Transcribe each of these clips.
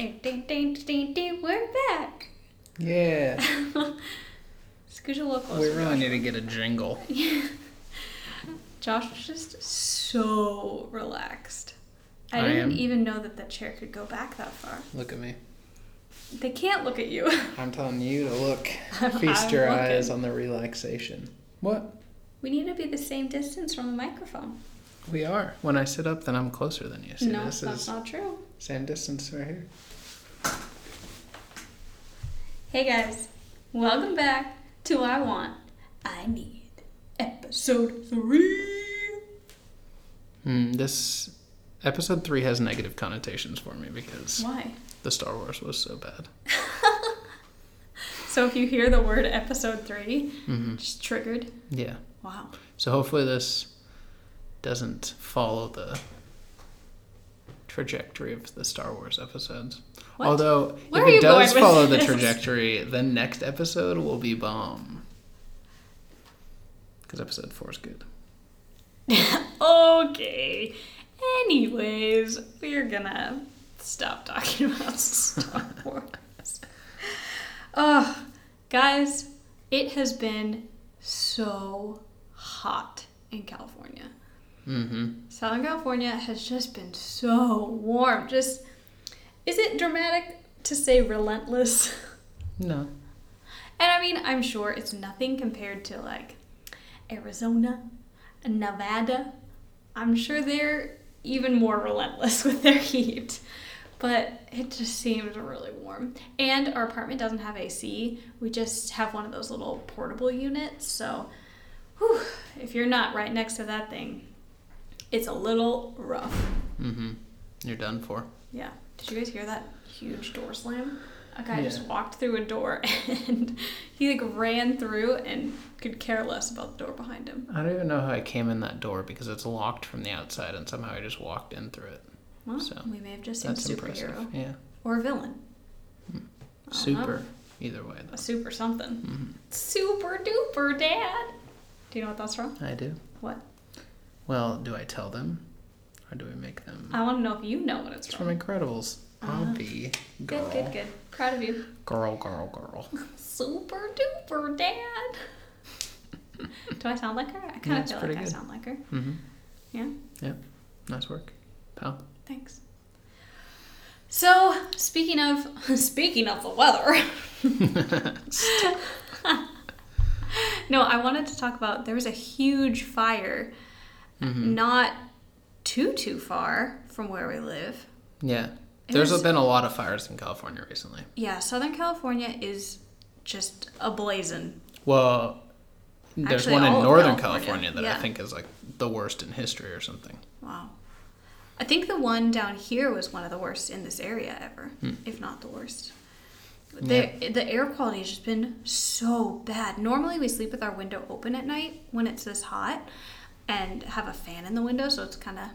Ding, ding, ding, ding, ding, we're back. Yeah. Scooch a little closer. we really Josh. need to get a jingle. Josh was just so relaxed. I, I didn't am. even know that the chair could go back that far. Look at me. They can't look at you. I'm telling you to look. Feast I'm your looking. eyes on the relaxation. What? We need to be the same distance from the microphone. We are. When I sit up, then I'm closer than you. See, no, this that's is not true. same distance right here. Hey guys, welcome back to I Want, I Need, episode three. Hmm, this episode three has negative connotations for me because Why? the Star Wars was so bad. So if you hear the word episode three, hmm just triggered. Yeah. Wow. So hopefully this doesn't follow the trajectory of the Star Wars episodes. What? Although Where if it does follow the trajectory, the next episode will be bomb. Because episode four is good. okay. Anyways, we're gonna stop talking about Star Wars. Oh, guys, it has been so hot in California. Mm-hmm. Southern California has just been so warm. Just is it dramatic to say relentless? No. And I mean, I'm sure it's nothing compared to like Arizona, Nevada. I'm sure they're even more relentless with their heat. But it just seems really warm. And our apartment doesn't have AC. We just have one of those little portable units. So, whew, if you're not right next to that thing, it's a little rough. Mm-hmm. You're done for. Yeah. Did you guys hear that huge door slam? A guy just walked through a door and he like ran through and could care less about the door behind him. I don't even know how I came in that door because it's locked from the outside and somehow I just walked in through it. Well, So, we may have just seen a That's superhero impressive. Yeah. or a villain. I don't know. Super. Either way, A super something. Mm-hmm. Super duper dad. Do you know what that's from? I do. What? Well, do I tell them? Or do we make them? I want to know if you know what it's It's from. Incredibles. I'll Ah. be girl. Good, good, good. Proud of you. Girl, girl, girl. Super duper dad. Do I sound like her? I kind of it's feel like pretty I sound like her. Mm-hmm. Yeah. Yep. Nice work, pal. Thanks. So, speaking of speaking of the weather, no, I wanted to talk about there was a huge fire Mm-hmm. not too too far from where we live. Yeah. There's been a lot of fires in California recently. Yeah, Southern California is just ablazing. Well, there's Actually, one in Northern California, California, that yeah. I think is like the worst in history or something. Wow. I think the one down here was one of the worst in this area ever, if not the worst. The, the air quality has just been so bad. Normally, we sleep with our window open at night when it's this hot and have a fan in the window, so it's kind of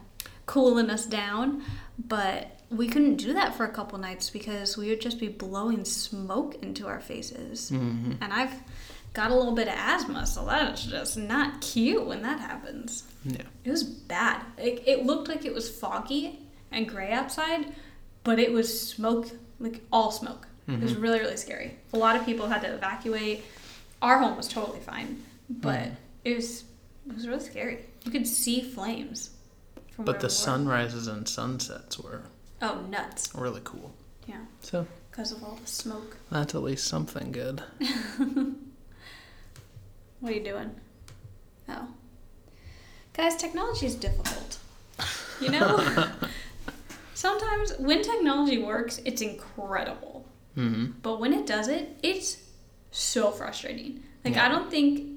cooling us down. But we couldn't do that for a couple nights because we would just be blowing smoke into our faces. Mm-hmm. And I've got a little bit of asthma, so that's just not cute when that happens. Yeah. It was bad. It, it looked like it was foggy and gray outside, but it was smoke, like all smoke. It was really, really scary. A lot of people had to evacuate. Our home was totally fine, but it was it was really scary. You could see flames. But the we sunrises and sunsets were Oh, nuts! really cool. Yeah, So because of all the smoke. that's at least something good. What are you doing? Oh, guys, technology is difficult. You know. Sometimes when technology works, it's incredible. Mm-hmm. But when it does it, it's so frustrating. Like Yeah. I don't think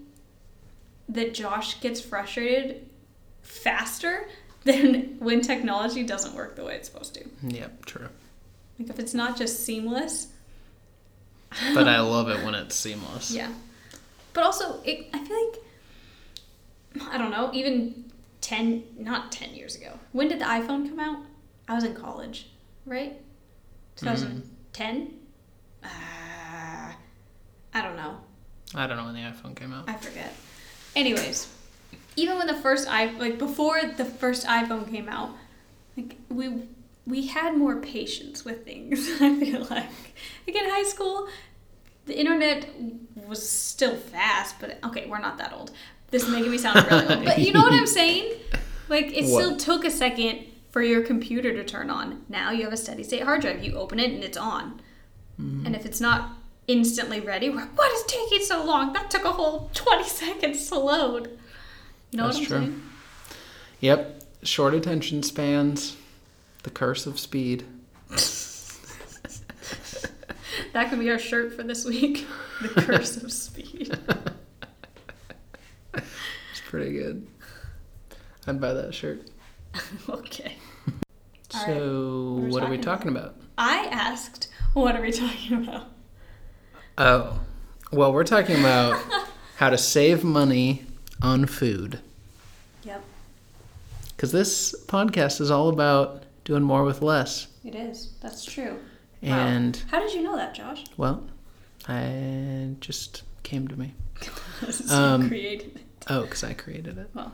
that Josh gets frustrated faster than when technology doesn't work the way it's supposed to. Yep, true. Like if it's not just seamless. But I love it when it's seamless. Yeah. But also it I feel like I don't know, even 10 not 10 years ago. When did the iPhone come out? I was in college, right? 2010? Uh, I don't know. I don't know when the iPhone came out. I forget. Anyways, even when the first i like before the first iPhone came out, like we we had more patience with things. I feel like, like in high school, the internet was still fast, but okay, we're not that old. This is making me sound really old, but you know what I'm saying? Like it What? still took a second for your computer to turn on. Now you have a steady state hard drive. You open it and it's on. Mm-hmm. And if it's not instantly ready, we're what is taking so long? That took a whole 20 seconds to load. You know That's what I'm true. saying? Yep. Short attention spans. The curse of speed. That can be our shirt for this week. The curse of speed. It's pretty good. I'd buy that shirt. okay. All right. So, What are we what are we talking talking about? I asked, what are we talking about? Oh, well, we're talking about how to save money on food. Yep, Because this podcast is all about doing more with less. it is. That's true. Wow. And, How did you know that, Josh? well, I just came to me. Um, you created it. Oh, because I created it. Well,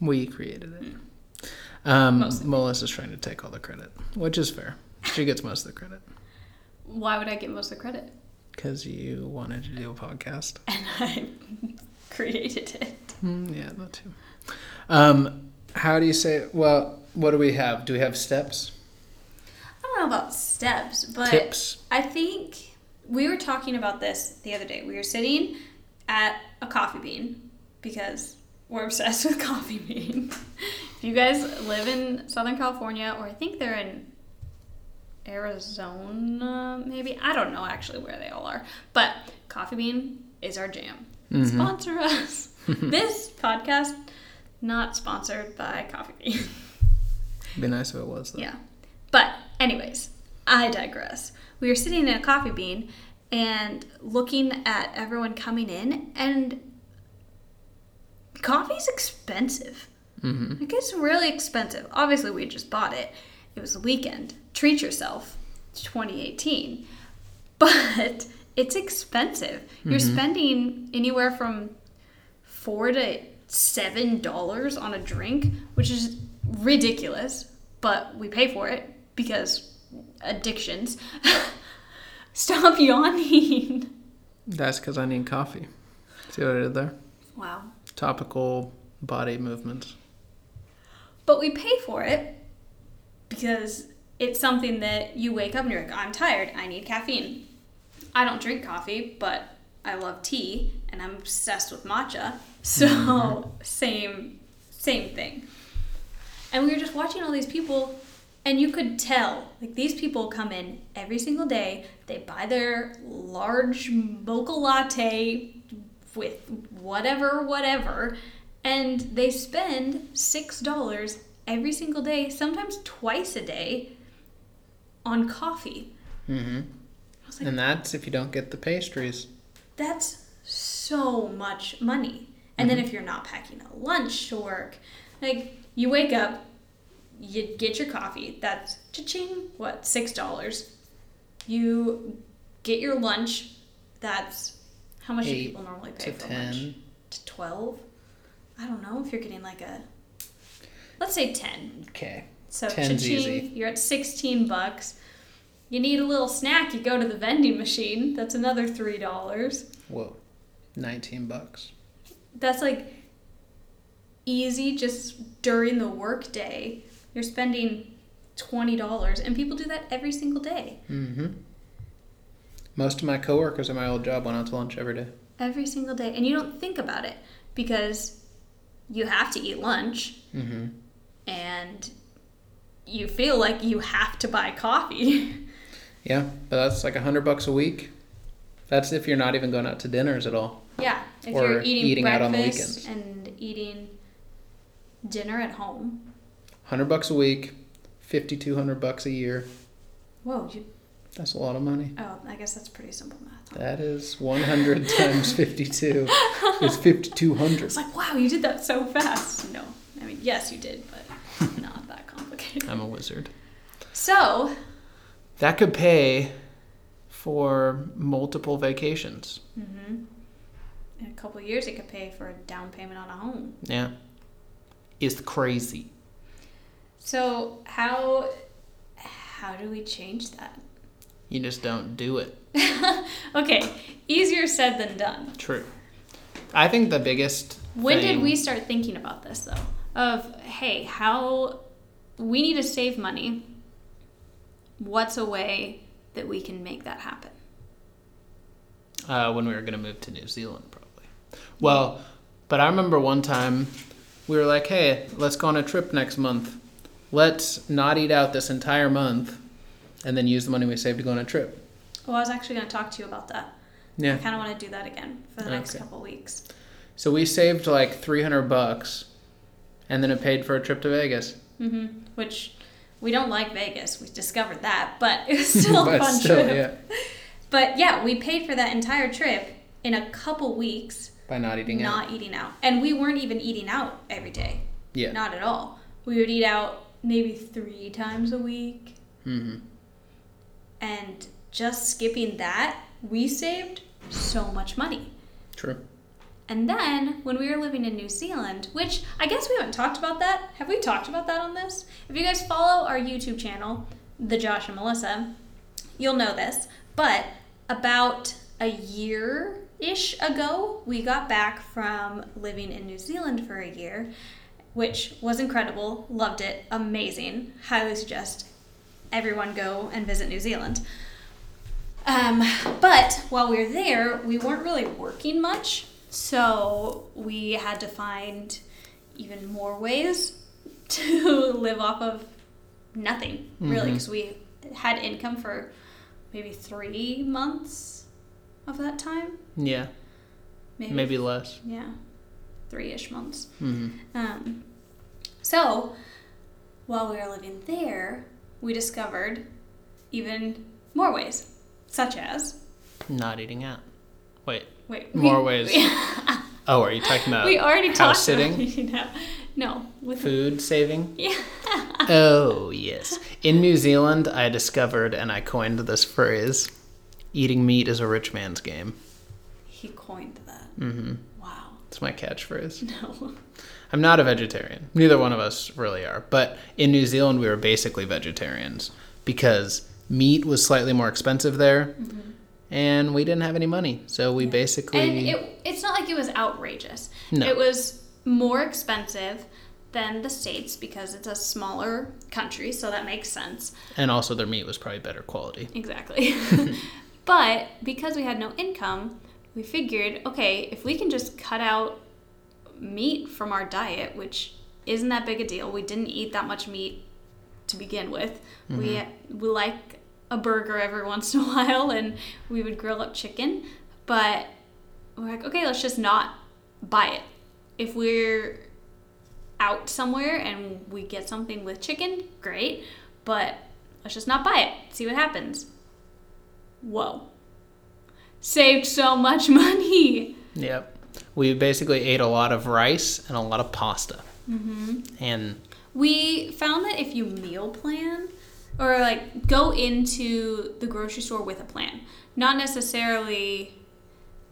We created it. Um, Mostly. Melissa's trying to take all the credit, which is fair. She gets most of the credit why would I get most of the credit? Because you wanted to do a podcast. And I created it. Mm, yeah, that too. Um, how do you say? Well, what do we have? Do we have steps, I don't know about steps, but tips? I think we were talking about this the other day. We were sitting at a coffee bean because we're obsessed with coffee bean. if you guys live in Southern California, or I think they're in Arizona, maybe I don't know actually where they all are, but coffee bean is our jam. Mhm. Sponsor us. this podcast not sponsored by Coffee Bean. It'd be nice if it was though. Yeah. But, anyways, I digress. We were sitting in a coffee bean and looking at everyone coming in, and coffee's expensive. Mm-hmm. Like, it's really expensive. Obviously, we just bought it. It was a weekend. Treat yourself. It's 2018. But it's expensive. You're mm-hmm. spending anywhere from four to seven dollars on a drink, which is ridiculous, but we pay for it because addictions. Stop yawning. That's because I need coffee. See what I did there? Wow. Topical body movements. But we pay for it because it's something that you wake up and you're like, I'm tired, I need caffeine. I don't drink coffee, but I love tea and I'm obsessed with matcha. So mm-hmm. same same thing. And we were just watching all these people and you could tell like these people come in every single day, they buy their large mocha latte with whatever whatever and they spend six dollars every single day, sometimes twice a day, on coffee. Mm-hmm. Like, And that's if you don't get the pastries. that's so much money. And then if you're not packing a lunch to work, like you wake up, you get your coffee. That's cha-ching, what six dollars. You get your lunch. That's how much do people normally pay for lunch? ten. To twelve. I don't know if you're getting like a. Let's say ten. Okay. So 10's cha-ching, easy. you're at 16 bucks. You need a little snack, you go to the vending machine. That's another $3. Whoa. 19 bucks. That's like easy just during the workday. You're spending $20 and people do that every single day. Mm-hmm. Most of my coworkers at my old job went out to lunch every day. Every single day. And you don't think about it because you have to eat lunch Mm-hmm. And you feel like you have to buy coffee. Yeah, but that's like a hundred bucks a week. That's if you're not even going out to dinners at all. Yeah, if Or you're eating, eating out on the weekends and eating dinner at home. Hundred bucks a week, fifty-two hundred bucks a year. Whoa, you, That's a lot of money. oh, I guess that's pretty simple math. That is one hundred times fifty-two. Is fifty two hundred. It's like, wow, you did that so fast. No, I mean, yes, you did, but not that complicated. I'm a wizard. So, That could pay for multiple vacations. Mm-hmm. in a couple of years, it could pay for a down payment on a home. Yeah. It's crazy. So, how how do we change that? You just don't do it. okay, easier said than done. True. I think the biggest. When thing- did we start thinking about this though? Of hey, how we need to save money. What's a way that we can make that happen? uh, when we were going to move to New Zealand, probably. Well, but I remember one time we were like, hey, let's go on a trip next month. Let's not eat out this entire month and then use the money we saved to go on a trip. Well, I was actually going to talk to you about that. Yeah. I kind of want to do that again for the next Okay. couple weeks. So we saved like 300 bucks and then it paid for a trip to Vegas. hmm Which we don't like Vegas. We discovered that, but it was still a fun still, trip. yeah. But yeah, we paid for that entire trip in a couple weeks, By not eating out. not eating out, and we weren't even eating out every day. Yeah. Not at all. We would eat out maybe three times a week, hmm and just skipping that, we saved so much money. True. And then when we were living in New Zealand, which I guess we haven't talked about that. Have we talked about that on this? If you guys follow our YouTube channel, The Josh and Melissa, you'll know this. But about a year ish ago, we got back from living in New Zealand for a year, which was incredible. Loved it. Amazing. Highly suggest everyone go and visit New Zealand. Um, but while we were there, we weren't really working much, so we had to find even more ways to live off of nothing, really, because we had income for maybe three months of that time. Yeah. Maybe, Maybe less. yeah, three ish months. hmm Um, so, while we were living there, we discovered even more ways, such as Not eating out. Wait. Wait More we- ways. We, Oh, are you talking about we already house talked sitting? About, you know, no, with food saving? yeah. Oh, yes. In New Zealand, I discovered and I coined this phrase eating meat is a rich man's game. He coined that. Mm-hmm. Wow. It's my catchphrase. No. I'm not a vegetarian. Neither one of us really are. But in New Zealand, we were basically vegetarians because meat was slightly more expensive there and we didn't have any money. So we basically. And it, it's not like it was outrageous. No. It was more expensive than the States because it's a smaller country, so that makes sense. and also, their meat was probably better quality. Exactly. but because we had no income, we figured, okay, if we can just cut out meat from our diet, which isn't that big a deal. We didn't eat that much meat to begin with. We mm-hmm. we like a burger every once in a while and we would grill up chicken, but we're like, okay, let's just not buy it. If we're out somewhere and we get something with chicken, great, but let's just not buy it. See what happens. Whoa. Saved so much money. Yep. We basically ate a lot of rice and a lot of pasta. Mm-hmm. And We found that if you meal plan or like go into the grocery store with a plan, not necessarily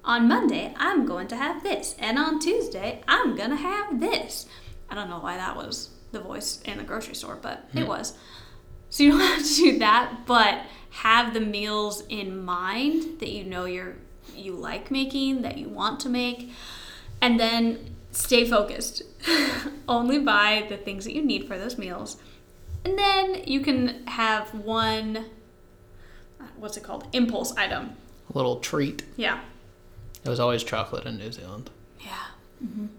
on Monday, I'm going to have this, and on Tuesday, I'm going to have this. I don't know why that was the voice in the grocery store, but it hmm. was. So you don't have to do that, but have the meals in mind that you know you're you like making, that you want to make, and then stay focused. Only buy the things that you need for those meals. And then you can have one uh, what's it called? Impulse item. a little treat. Yeah. It was always chocolate in New Zealand. Yeah.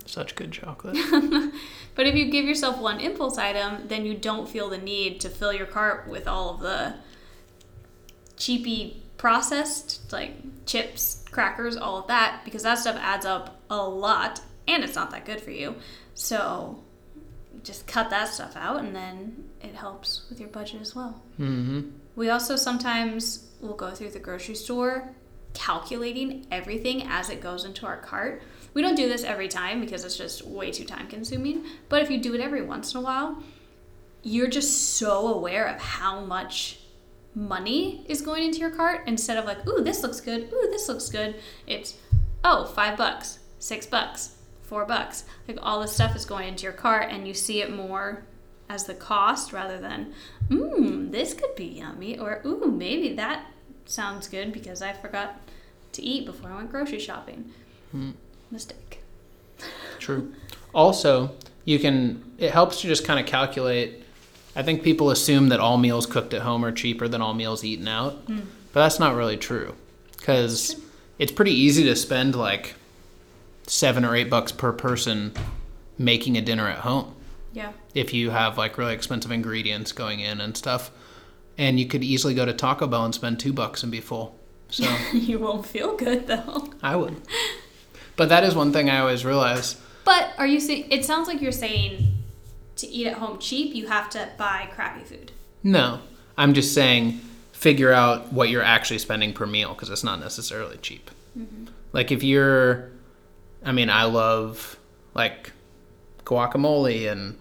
Such good chocolate. But if you give yourself one impulse item, then you don't feel the need to fill your cart with all of the cheapy processed, like chips, crackers, all of that, because that stuff adds up a lot and it's not that good for you. So just cut that stuff out and then it helps with your budget as well. hmm We also sometimes will go through the grocery store calculating everything as it goes into our cart. We don't do this every time because it's just way too time consuming, but if you do it every once in a while, you're just so aware of how much money is going into your cart instead of like, ooh, this looks good, ooh, this looks good. It's, oh, five bucks, six bucks, four bucks. Like all this stuff is going into your cart and you see it more as the cost rather than, mmm, this could be yummy, or ooh, maybe that sounds good because I forgot to eat before I went grocery shopping. Hmm. Mistake. True. Also, you can. It helps to just kind of calculate. I think people assume that all meals cooked at home are cheaper than all meals eaten out, but that's not really true. Because it's pretty easy to spend like seven or eight bucks per person making a dinner at home Yeah. if you have like really expensive ingredients going in and stuff. And you could easily go to Taco Bell and spend two bucks and be full. So you won't feel good though. I would. But that is one thing I always realize. But are you saying, it sounds like you're saying to eat at home cheap, you have to buy crappy food. No, I'm just saying figure out what you're actually spending per meal because it's not necessarily cheap. Mm-hmm. Like if you're, I mean, I love like guacamole and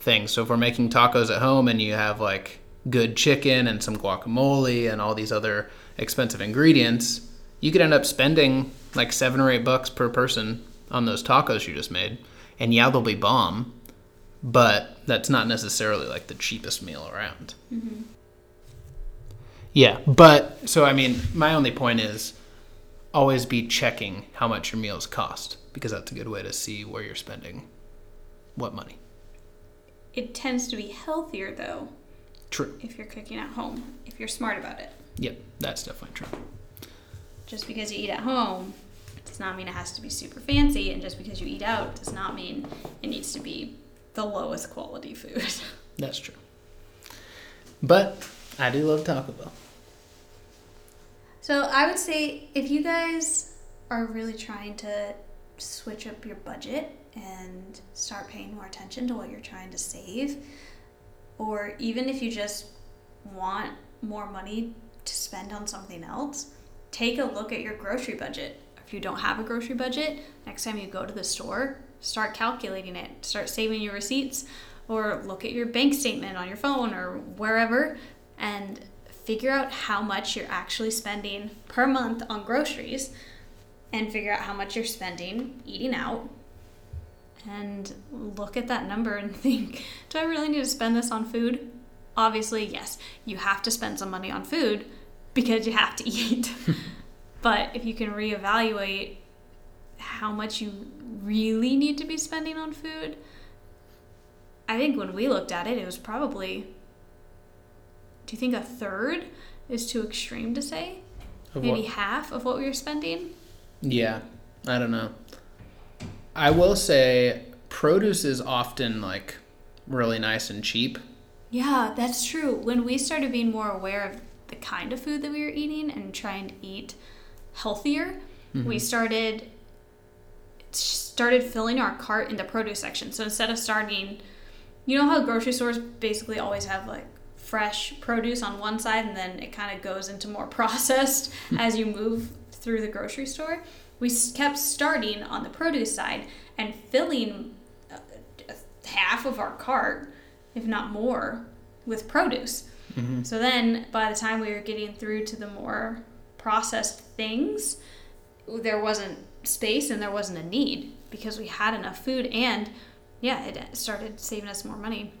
things. So if we're making tacos at home and you have like good chicken and some guacamole and all these other expensive ingredients, you could end up spending like seven or eight bucks per person on those tacos you just made. And yeah, they'll be bomb, but that's not necessarily like the cheapest meal around. Mm-hmm. Yeah, but so I mean, my only point is always be checking how much your meals cost because that's a good way to see where you're spending what money. It tends to be healthier though True. if you're cooking at home, if you're smart about it. Yep, that's definitely true. Just because you eat at home does not mean it has to be super fancy, and just because you eat out does not mean it needs to be the lowest quality food. That's true. But I do love Taco Bell. So I would say if you guys are really trying to switch up your budget and start paying more attention to what you're trying to save, or even if you just want more money to spend on something else, take a look at your grocery budget. If you don't have a grocery budget, next time you go to the store, start calculating it, start saving your receipts, or look at your bank statement on your phone or wherever and figure out how much you're actually spending per month on groceries and figure out how much you're spending eating out and look at that number and think do i really need to spend this on food? Obviously yes. You have to spend some money on food because you have to eat. But if you can reevaluate how much you really need to be spending on food i think when we looked at it it was probably do you think a third is too extreme to say? Of maybe what- half of what we were spending? Yeah, I don't know. I will say produce is often like really nice and cheap. Yeah, that's true. When we started being more aware of the kind of food that we were eating and trying to eat healthier, we mm-hmm. started started filling our cart in the produce section. So instead of starting, you know how grocery stores basically always have like fresh produce on one side and then it kind of goes into more processed as you move through the grocery store. We kept starting on the produce side and filling uh, half of our cart, if not more, with produce. So then by the time we were getting through to the more processed things, there wasn't space and there wasn't a need because we had enough food and yeah, it started saving us more money.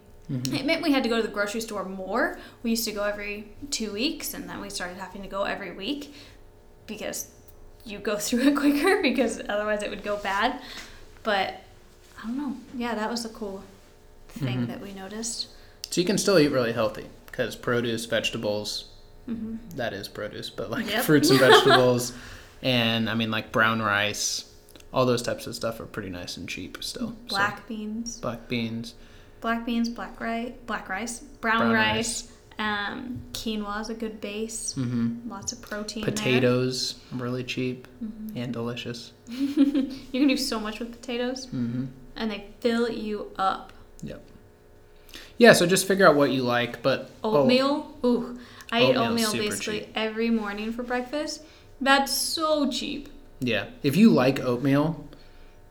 It meant we had to go to the grocery store more. We used to go every two weeks and then we started having to go every week because you go through it quicker because otherwise it would go bad. But I don't know. Yeah, that was a cool thing mm-hmm. that we noticed. So you can still eat really healthy because produce, vegetables, mm-hmm. that is produce, but like Yep. fruits and vegetables, and I mean like brown rice, all those types of stuff are pretty nice and cheap still. So, Black beans. black beans. black beans, black rice, black rice, brown, Brown rice. Um, quinoa is a good base. hmm Lots of protein. there. Potatoes, really cheap Mm-hmm. and delicious. you can do so much with potatoes, hmm and they fill you up. Yep. Yeah, so just figure out what you like, but oh, Oatmeal. Ooh, I eat oatmeal basically cheap. every morning for breakfast. That's so cheap. yeah, if you like oatmeal,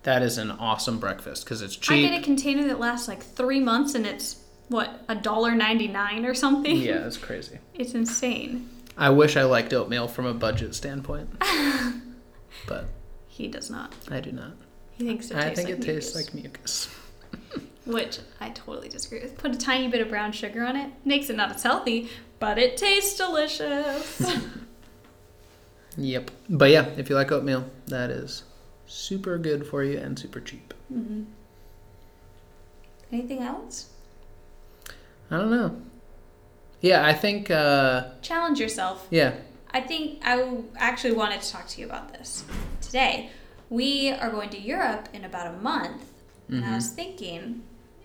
that is an awesome breakfast because it's cheap. I get a container that lasts like three months, and it's what a dollar ninety nine or something. yeah, it's crazy. it's insane. I wish I liked oatmeal from a budget standpoint, but He does not. I do not. He thinks it I tastes think like it tastes mucus. like mucus. Which I totally disagree with. Put a tiny bit of brown sugar on it. Makes it not as healthy, but it tastes delicious. Yep. But yeah, if you like oatmeal, that is super good for you and super cheap. hmm Anything else? I don't know. Yeah, I think. uh Challenge yourself. Yeah. I think I actually wanted to talk to you about this today. We are going to Europe in about a month, and I Mhm. was thinking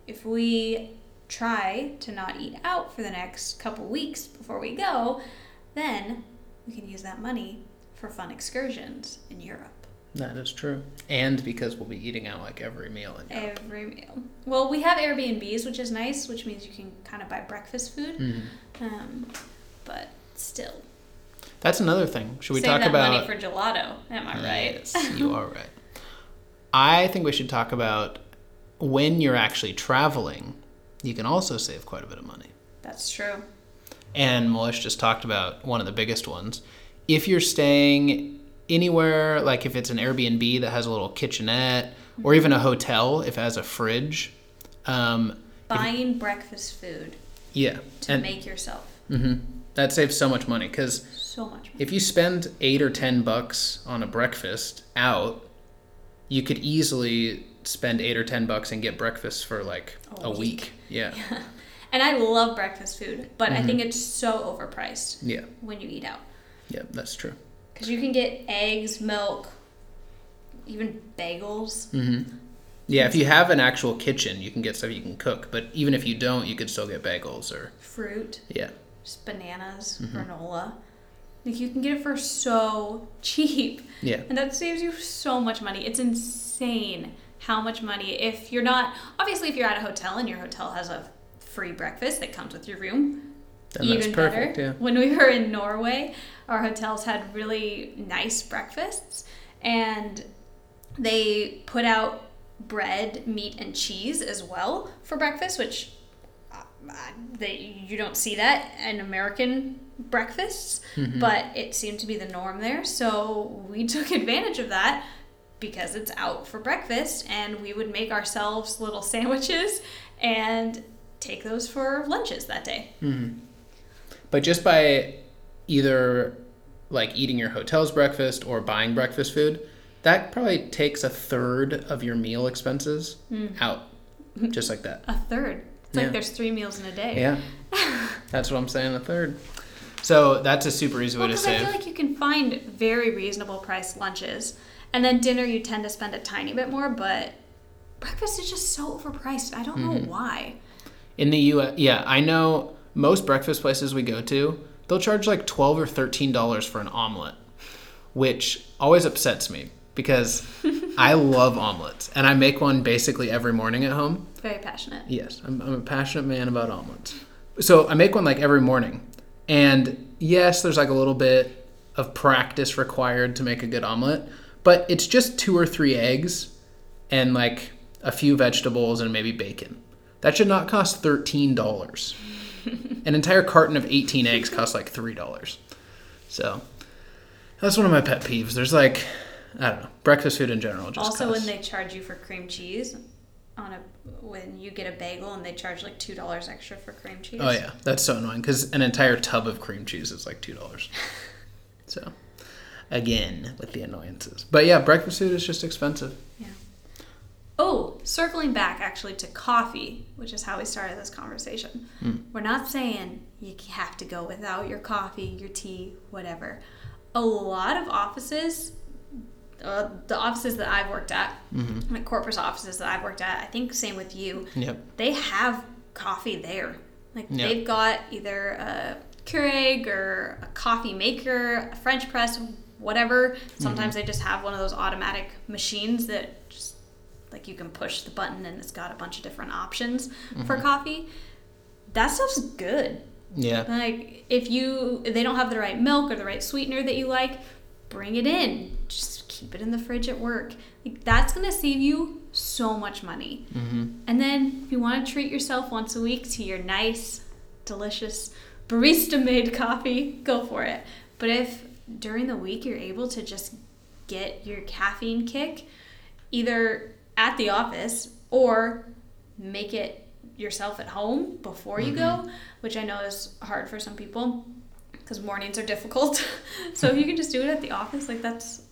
if we try to not eat out for the next couple weeks before we go, then we can use that money for fun excursions in Europe. That is true. And because we'll be eating out like every meal in Europe. Every meal. Well, we have Airbnbs, which is nice, which means you can kind of buy breakfast food. Mhm. Um, but still, That's another thing. Should we save talk that about money for gelato. Am I right? Yes, you are right. I think we should talk about when you're actually traveling, you can also save quite a bit of money. That's true. And Melish just talked about one of the biggest ones. If you're staying anywhere, like if it's an Airbnb that has a little kitchenette, or even a hotel if it has a fridge, um, Buying breakfast food yeah, to and make yourself hmm that saves so much money because so much. if you spend eight or ten bucks on a breakfast out, you could easily spend eight or ten bucks and get breakfast for like A a, week. week. Yeah, And I love breakfast food, but I Mm-hmm. think it's so overpriced yeah, when you eat out yeah. That's true. Because you can get eggs, milk, even bagels. hmm Yeah, if you have an actual kitchen, you can get stuff you can cook. But even if you don't, you could still get bagels or fruit, yeah, just bananas, Mm-hmm. granola. Like you can get it for so cheap, yeah, and that saves you so much money. It's insane how much money if you're not obviously if you're at a hotel and your hotel has a free breakfast that comes with your room. Then even perfect. better. Yeah, When we were in Norway, our hotels had really nice breakfasts, and they put out bread, meat, and cheese as well for breakfast, which uh, uh, they you don't see that in American breakfasts, Mm-hmm. but it seemed to be the norm there. So we took advantage of that because it's out for breakfast, and we would make ourselves little sandwiches and take those for lunches that day. But just by either like eating your hotel's breakfast or buying breakfast food, that probably takes a third of your meal expenses out, just like that. A third. It's Yeah. like there's three meals in a day. Yeah, that's what I'm saying. A third. So that's a super easy way Well, to because I feel like you can find very reasonable priced lunches, and then dinner you tend to spend a tiny bit more, but breakfast is just so overpriced. I don't know Mm-hmm. why. In the U.S., yeah, I know most breakfast places we go to, they'll charge like twelve or thirteen dollars for an omelet, which always upsets me because I love omelets and I make one basically every morning at home. Very passionate. Yes, I'm, I'm a passionate man about omelets. So I make one like every morning, and yes, there's like a little bit of practice required to make a good omelet, but it's just two or three eggs and like a few vegetables and maybe bacon. That should not cost thirteen dollars. An entire carton of eighteen eggs costs like three dollars. So that's one of my pet peeves. There's like I don't know breakfast food in general. Just Also, costs- when they charge you for cream cheese on a when you get a bagel and they charge like two dollars extra for cream cheese. Oh yeah, that's so annoying because an entire tub of cream cheese is like two dollars. so, again with the annoyances, but yeah, breakfast food is just expensive. Circling back actually to coffee, which is how we started this conversation. Hmm. We're not saying you have to go without your coffee, your tea, whatever. A lot of offices, uh, the offices that I've worked at, mm-hmm. like corporate offices that I've worked at, I think same with you, Yep. they have coffee there. Like Yeah. they've got either a Keurig or a coffee maker, a French press, whatever. Sometimes mm-hmm. they just have one of those automatic machines that like you can push the button and it's got a bunch of different options for coffee. That stuff's good. Yeah. Like if you they don't have the right milk or the right sweetener that you like, bring it in. Just keep it in the fridge at work. Like that's gonna save you so much money. Mm-hmm. And then if you want to treat yourself once a week to your nice, delicious barista made coffee, go for it. But if during the week you're able to just get your caffeine kick either at the office or make it yourself at home before you go, which I know is hard for some people because mornings are difficult. so if you can just do it at the office, like that's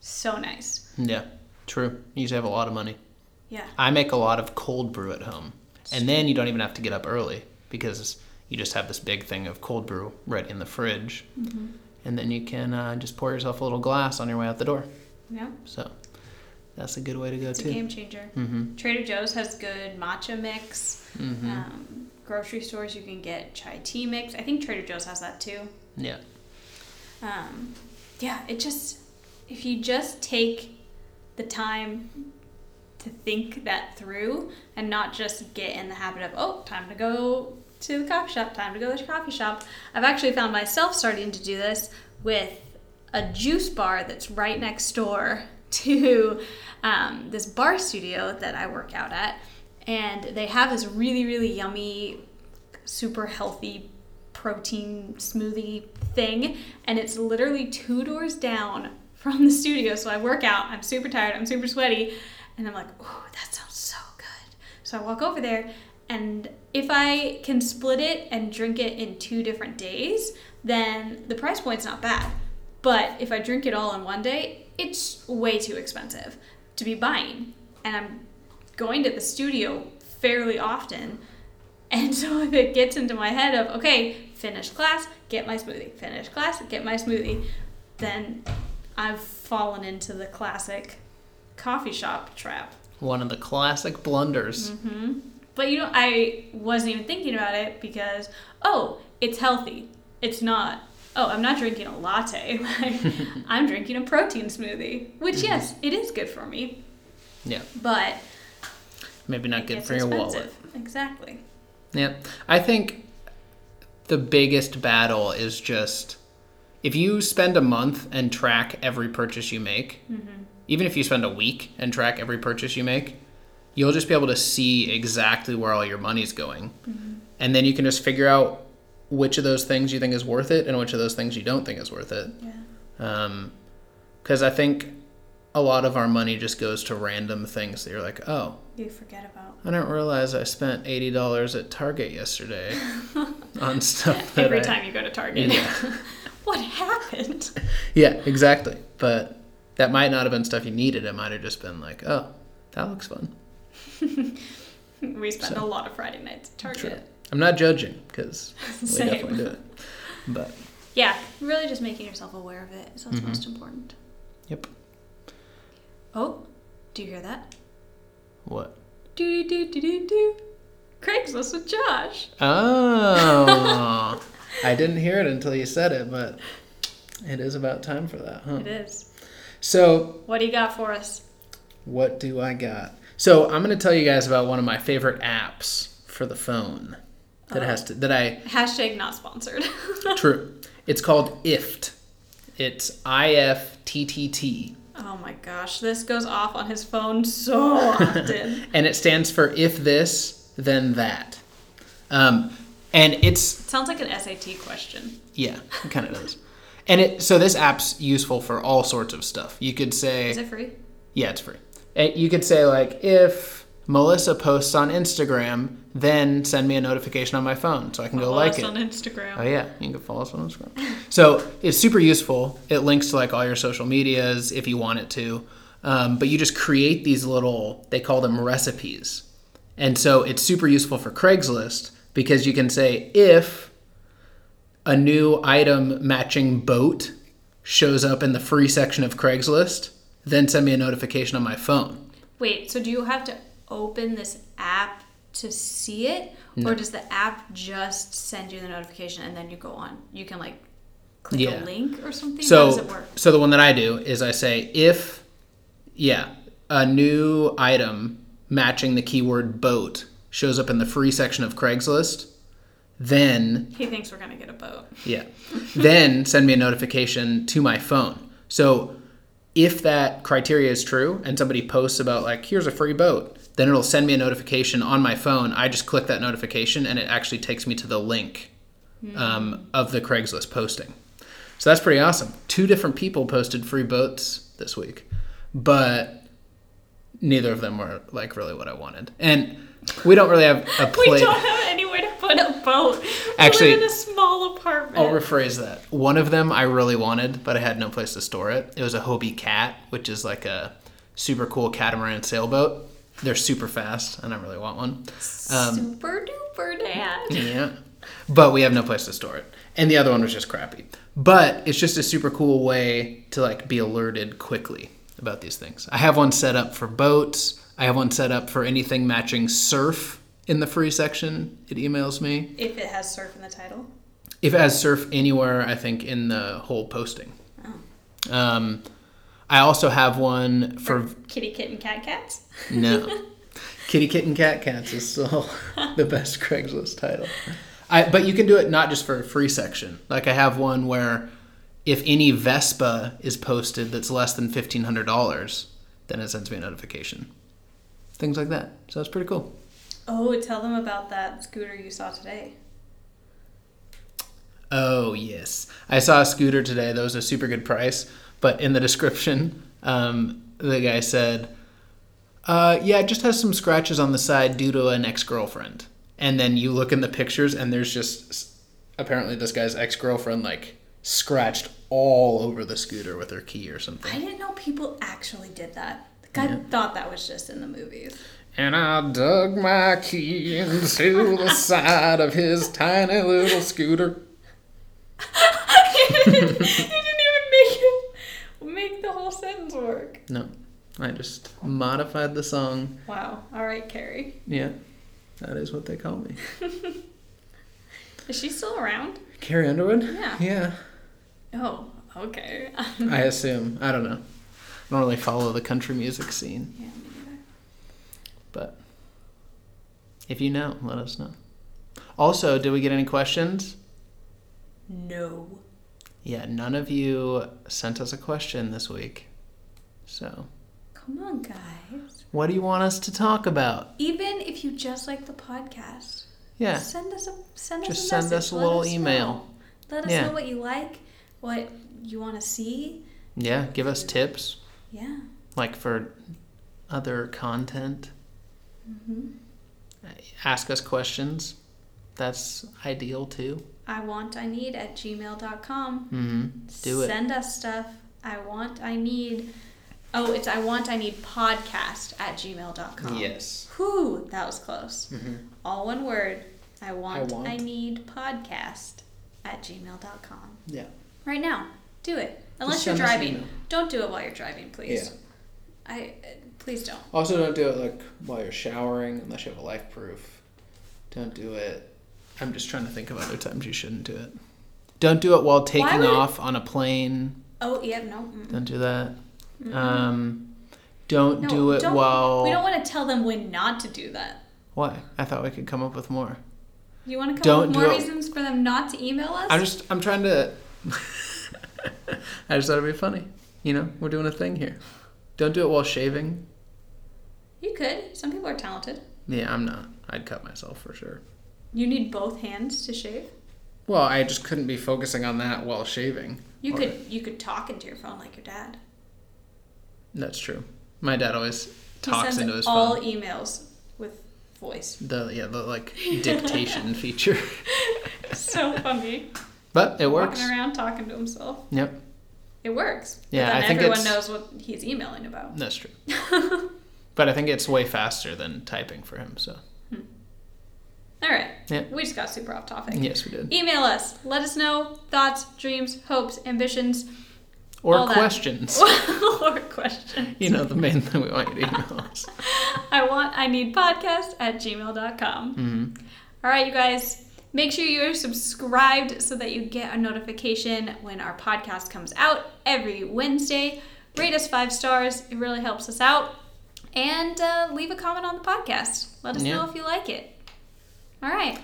so nice. Yeah, true. You usually have a lot of money. Yeah. I make a lot of cold brew at home, and then you don't even have to get up early because you just have this big thing of cold brew right in the fridge, Mm-hmm. and then you can uh, just pour yourself a little glass on your way out the door. Yeah. So that's a good way to go It's a too. game changer. Mm-hmm. Trader Joe's has good matcha mix. Mm-hmm. Um, grocery stores you can get chai tea mix. I think Trader Joe's has that too. Yeah. Um, yeah, it just if you just take the time to think that through and not just get in the habit of oh time to go to the coffee shop, time to go to the coffee shop. I've actually found myself starting to do this with a juice bar that's right next door to um, this barre studio that I work out at, and they have this really really yummy, super healthy protein smoothie thing and it's literally two doors down from the studio. So i work out i'm super tired i'm super sweaty and i'm like oh that sounds so good. So i walk over there and if i can split it and drink it in two different days then the price point's not bad but if i drink it all in one day it's way too expensive to be buying and i'm going to the studio fairly often and so if it gets into my head of, okay, finish class, get my smoothie, finish class, get my smoothie, then I've fallen into the classic coffee shop trap. One of the classic blunders. hmm But you know, I wasn't even thinking about it because, oh, it's healthy. It's not, oh, I'm not drinking a latte. Like, I'm drinking a protein smoothie, which, mm-hmm. yes, it is good for me, Yeah. but Maybe not good for your wallet. Exactly. Yeah. I think the biggest battle is just if you spend a month and track every purchase you make, mm-hmm. even if you spend a week and track every purchase you make, you'll just be able to see exactly where all your money's going. Mm-hmm. And then you can just figure out which of those things you think is worth it and which of those things you don't think is worth it. Yeah. Um, because I think a lot of our money just goes to random things that you're like, oh, You forget about. I didn't realize I spent eighty dollars at Target yesterday on stuff that Every I- time you go to Target. Yeah. what happened? Yeah, exactly. But that might not have been stuff you needed. It might have just been like, oh, that looks fun. We spend So- a lot of Friday nights at Target. I'm not judging because we Same. definitely do it. But Yeah, really just making yourself aware of it is what's Mhm. most important. yep. Oh, do you hear that? What? Do do do do do. Craigslist with Josh. Oh, I didn't hear it until you said it, but it is about time for that, huh? It is. So What do you got for us? What do I got? So I'm gonna tell you guys about one of my favorite apps for the phone that Oh. has to that I Hashtag not sponsored. true. It's called IFTTT. It's I F T T T, oh my gosh, this goes off on his phone so often. and it stands for if this then that. Um, and it's it sounds like an SAT question. yeah, it kind of does. And it so this app's useful for all sorts of stuff. You could say Is it free? Yeah, it's free. And you could say like if Melissa posts on Instagram, then send me a notification on my phone so I can go like us it. on Instagram. Oh yeah, you can follow us on Instagram. so it's super useful. It links to like all your social medias if you want it to. Um, but you just create these little, they call them recipes. And so it's super useful for Craigslist because you can say if a new item matching boat shows up in the free section of Craigslist, then send me a notification on my phone. Wait, so do you have to open this app to see it? No. Or does the app just send you the notification and then you go on? You can like click Yeah. a link or something? So, does it work? so the one that I do is I say if, yeah, a new item matching the keyword boat shows up in the free section of Craigslist, then He thinks we're gonna get a boat. yeah, then send me a notification to my phone. So if that criteria is true and somebody posts about like here's a free boat, then it'll send me a notification on my phone. I just click that notification and it actually takes me to the link um, of the Craigslist posting. So that's pretty awesome. Two different people posted free boats this week, but neither of them were like really what I wanted. And We don't really have a place. We don't have anywhere to put a boat. Actually- we live in a small apartment. I'll rephrase that. One of them I really wanted, but I had no place to store it. It was a Hobie Cat, which is like a super cool catamaran sailboat. They're super fast, and I really want one. Um, Super duper dad. yeah. But we have no place to store it. And the other one was just crappy. But it's just a super cool way to like be alerted quickly about these things. I have one set up for boats. I have one set up for anything matching surf in the free section. It emails me. If it has surf in the title. If it has surf anywhere, I think in the whole posting. Um, I also have one for Kitty, kitten, cat, cats. no. Kitty Kitten Cat Cats is still the best Craigslist title. I, but you can do it not just for a free section. Like I have one where if any Vespa is posted that's less than fifteen hundred dollars, then it sends me a notification. Things like that. So it's pretty cool. Oh, tell them about that scooter you saw today. Oh yes, I saw a scooter today. That was a super good price. But in the description, um, the guy said, uh, "Yeah, it just has some scratches on the side due to an ex-girlfriend." And then you look in the pictures, and there's just apparently this guy's ex-girlfriend like scratched all over the scooter with her key or something. I didn't know people actually did that. Like, I thought that was just in the movies. And I dug my key into the side of his tiny little scooter. you didn't even make it make the whole sentence work. No, I just modified the song Wow. All right, Carrie. Yeah, that is what they call me. Is she still around? Carrie Underwood? Yeah. Yeah, Oh, okay. I assume. I don't know. I don't really follow the country music scene, yeah, me neither. but if you know, let us know. Also, did we get any questions? No. Yeah, none of you sent us a question this week. So, Come on, guys. what do you want us to talk about? Even if you just like the podcast, Yeah, send us a send us Just a send message. us a Let little us email. know. Let us Yeah. know what you like, what you want to see. yeah. Give us tips, Yeah. like for other content. Mm-hmm. Ask us questions. That's ideal too. I want, I need at gmail.com. Mm-hmm. Do it. Send us stuff. I want, I need. Oh, it's I want, I need podcast at gmail.com. Yes. Whew, that was close. Mm-hmm. All one word. I want, I, want. need podcast at gmail.com. Yeah. Right now. Do it. Unless you're send us an driving. Don't do it while you're driving, please. Yeah. I please don't. Also, don't do it like while you're showering unless you have a life proof. Don't do it. I'm just trying to think of other times you shouldn't do it. Don't do it while taking off on a plane. Oh yeah, no. mm. Don't do that. Um, don't No, do it don't- while. We don't want to tell them when not to do that. Why? I thought we could come up with more. You want to come Don't up with more it- reasons for them not to email us? I'm just. I'm trying to. I just thought it'd be funny. You know, we're doing a thing here. Don't do it while shaving. you could. Some people are talented. Yeah, I'm not. I'd cut myself for sure. You need both hands to shave. Well, I just couldn't be focusing on that while shaving. You Or- could you could talk into your phone like your dad. That's true. My dad always talks into his phone. all phone. emails with voice. The yeah, the like dictation feature. so funny. But it works. Walking around talking to himself. Yep, It works. Yeah, I think everyone knows what he's emailing about. that's true. but I think it's way faster than typing for him. So hmm. All right. Yeah. We just got super off topic. yes, we did. Email us. Let us know thoughts, dreams, hopes, ambitions, Or all questions. or questions. you know the main thing we want you to email us. I want, I need podcast at gmail.com. hmm All right, you guys. Make sure you're subscribed so that you get a notification when our podcast comes out every Wednesday. Rate us five stars, it really helps us out. And uh, leave a comment on the podcast. Let us Yeah. know if you like it. All right,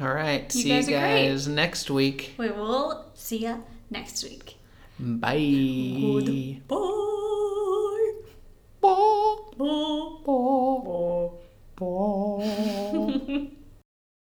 All right. You see guys you are guys next week. we will see you next week. Bye. Goodbye. Bye. Bye. Bye. Bye. Bye.